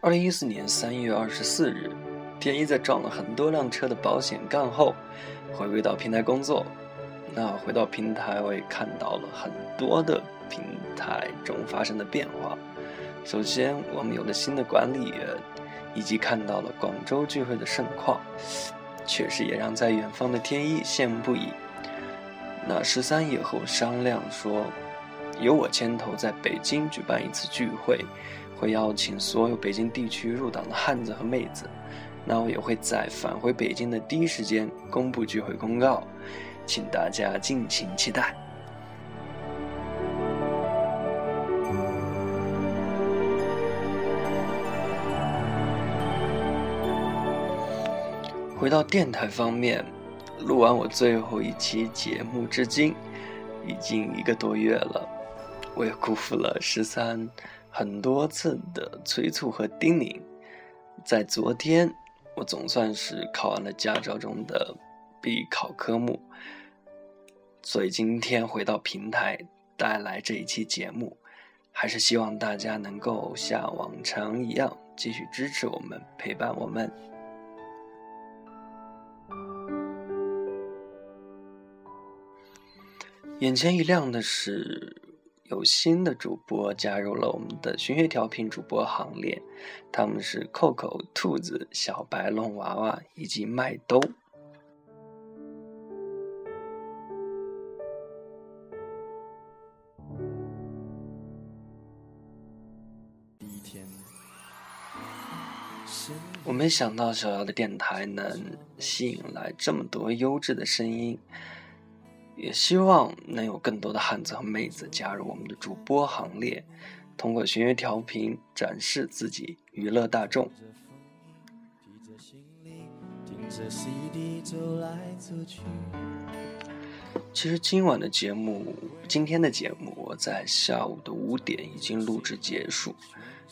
二零一四年三月二十四日，天一在撞了很多辆车的保险杠后，回归到平台工作。那回到平台，我也看到了很多的平台中发生的变化。首先，我们有了新的管理员，以及看到了广州聚会的盛况，确实也让在远方的天一羡慕不已。那十三也和我商量说，由我牵头在北京举办一次聚会。会邀请所有北京地区入党的汉子和妹子，那我也会在返回北京的第一时间公布聚会公告，请大家敬请期待。回到电台方面，录完我最后一期节目至今已经一个多月了，我也辜负了十三。很多次的催促和叮咛，在昨天，我总算是考完了驾照中的必考科目，所以今天回到平台带来这一期节目，还是希望大家能够像往常一样继续支持我们，陪伴我们。眼前一亮的是。有新的主播加入了我们的巡学调频主播行列，他们是扣扣、兔子、小白龙娃娃以及麦兜。我没想到小姚的电台能吸引来这么多优质的声音。也希望能有更多的汉子和妹子加入我们的主播行列，通过弦乐调频展示自己，娱乐大众。其实今晚的节目，今天的节目，我在下午的五点已经录制结束，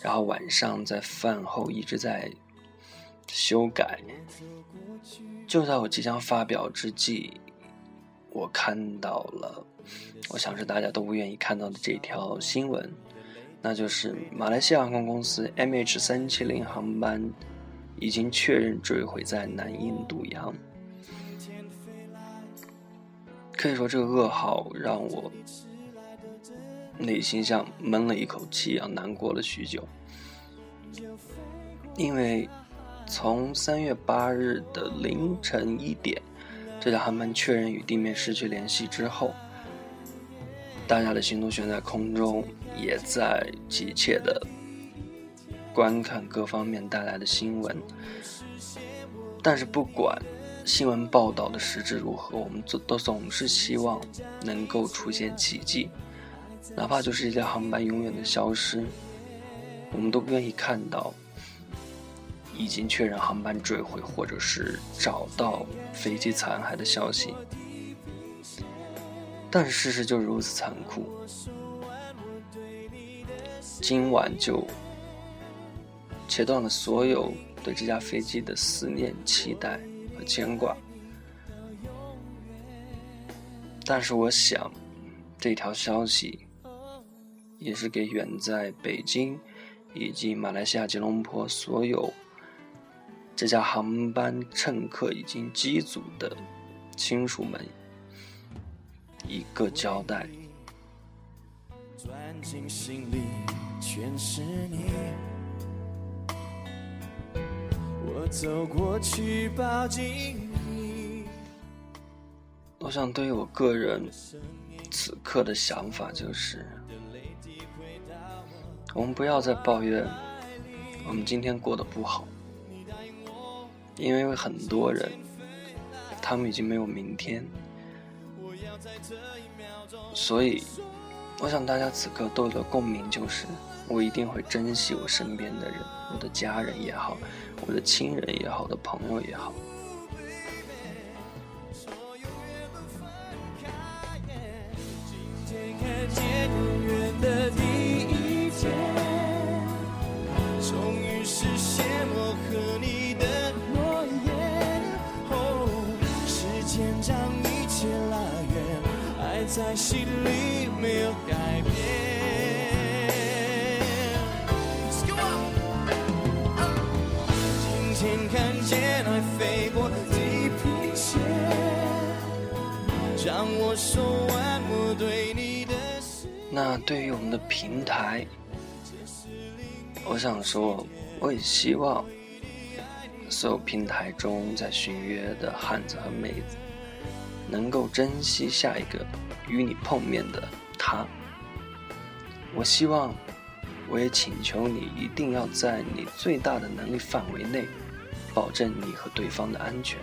然后晚上在饭后一直在修改，就在我即将发表之际。我看到了，我想是大家都不愿意看到的这条新闻，那就是马来西亚航空公司 MH 三七零航班已经确认坠毁在南印度洋。可以说，这个噩耗让我内心像闷了一口气一样难过了许久，因为从三月八日的凌晨一点。这架航班确认与地面失去联系之后，大家的心都悬在空中，也在急切的观看各方面带来的新闻。但是不管新闻报道的实质如何，我们总都总是希望能够出现奇迹，哪怕就是一架航班永远的消失，我们都不愿意看到。已经确认航班坠毁，或者是找到飞机残骸的消息，但事实就如此残酷。今晚就切断了所有对这架飞机的思念、期待和牵挂。但是我想，这条消息也是给远在北京以及马来西亚吉隆坡所有。这架航班乘客已经机组的亲属们一个交代。我想，对于我个人此刻的想法就是，我们不要再抱怨我们今天过得不好。因为很多人，他们已经没有明天，所以，我想大家此刻都有个共鸣，就是我一定会珍惜我身边的人，我的家人也好，我的亲人也好，我的朋友也好。心里没有改变。看见爱飞过地平线，让我说完我对你的。那对于我们的平台，我想说，我也希望所有平台中在寻约的汉子和妹子。能够珍惜下一个与你碰面的他。我希望，我也请求你一定要在你最大的能力范围内，保证你和对方的安全。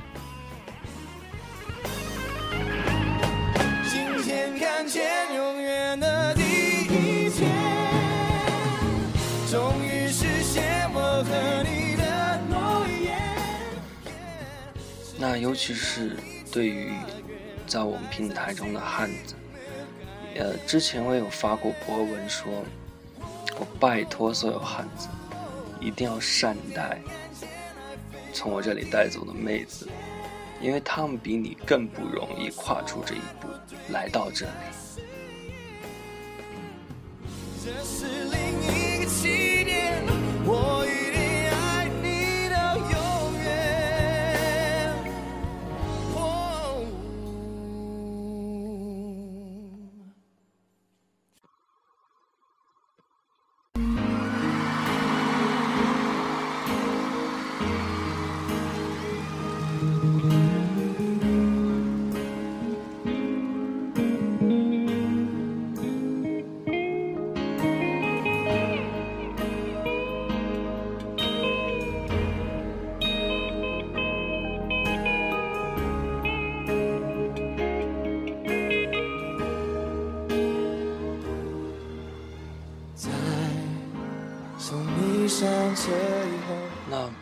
今天看见永远的第一天，终于实现我和你的诺言。那尤其是对于在我们平台中的汉子。呃，之前我有发过博文说，我拜托所有汉子，一定要善待从我这里带走的妹子，因为他们比你更不容易跨出这一步来到这里。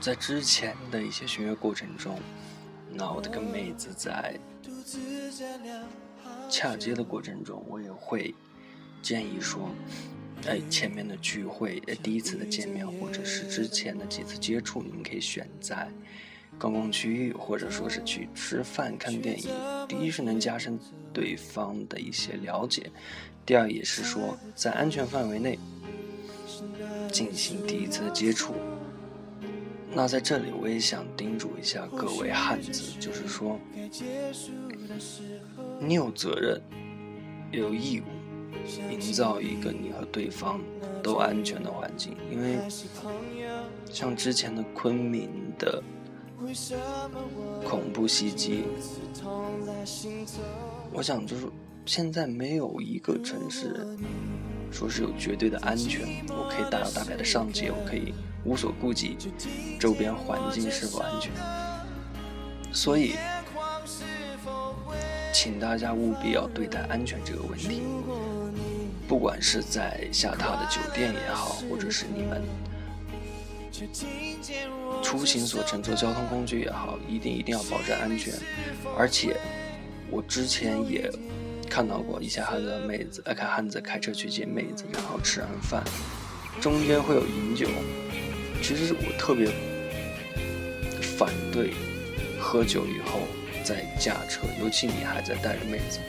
在之前的一些巡约过程中，那我的跟妹子在洽接的过程中，我也会建议说，哎，前面的聚会，哎，第一次的见面，或者是之前的几次接触，你们可以选在公共区域，或者说是去吃饭、看电影。第一是能加深对方的一些了解，第二也是说在安全范围内。进行第一次的接触，那在这里我也想叮嘱一下各位汉子，就是说，你有责任，也有义务，营造一个你和对方都安全的环境。因为像之前的昆明的恐怖袭击，我想就是现在没有一个城市。说是有绝对的安全，我可以大摇大摆的上街，我可以无所顾忌周边环境是否安全。所以，请大家务必要对待安全这个问题。不管是在下榻的酒店也好，或者是你们出行所乘坐交通工具也好，一定一定要保证安全。而且，我之前也。看到过一些汉子妹子，来看汉子开车去接妹子，然后吃完饭，中间会有饮酒。其实我特别反对喝酒以后再驾车，尤其你还在带着妹子。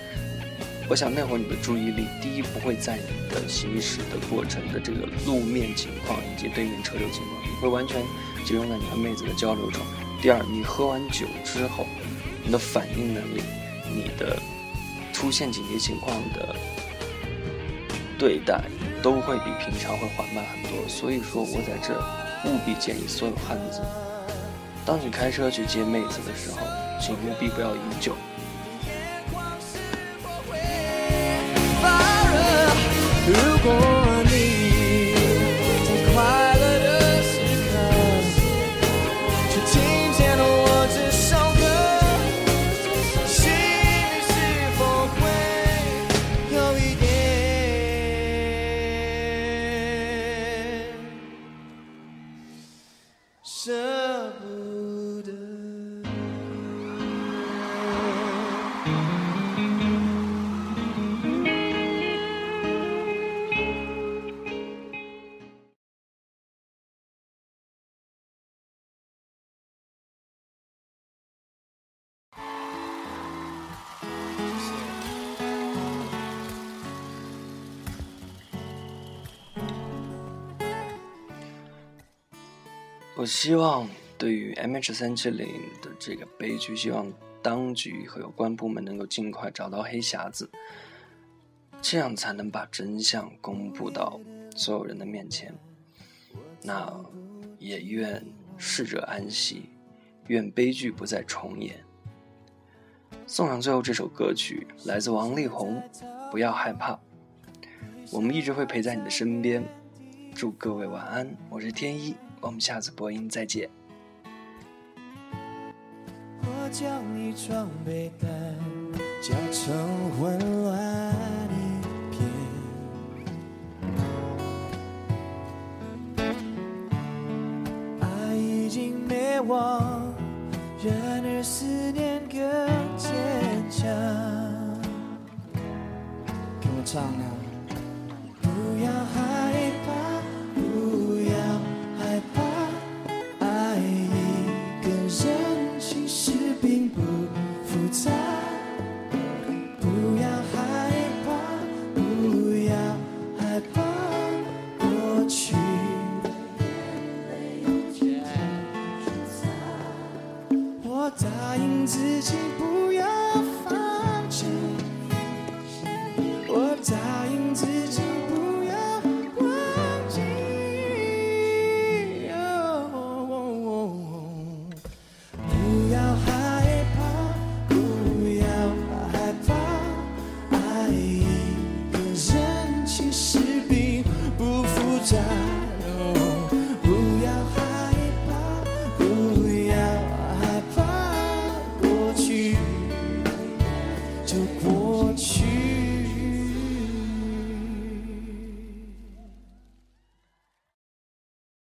我想那会儿你的注意力，第一不会在你的行驶的过程的这个路面情况以及对面车流情况，你会完全集中在你和妹子的交流中。第二，你喝完酒之后，你的反应能力，你的。出现紧急情况的对待都会比平常会缓慢很多，所以说我在这务必建议所有汉子，当你开车去接妹子的时候，请务必不要饮酒。So 我希望对于 M H 三七零的这个悲剧，希望当局和有关部门能够尽快找到黑匣子，这样才能把真相公布到所有人的面前。那也愿逝者安息，愿悲剧不再重演。送上最后这首歌曲，来自王力宏，《不要害怕》。我们一直会陪在你的身边，祝各位晚安。我是天一，我们下次播音再见。我将一床被单搅成混乱一片，爱已经灭亡，然而思念更坚强。跟我唱啊！不要害怕，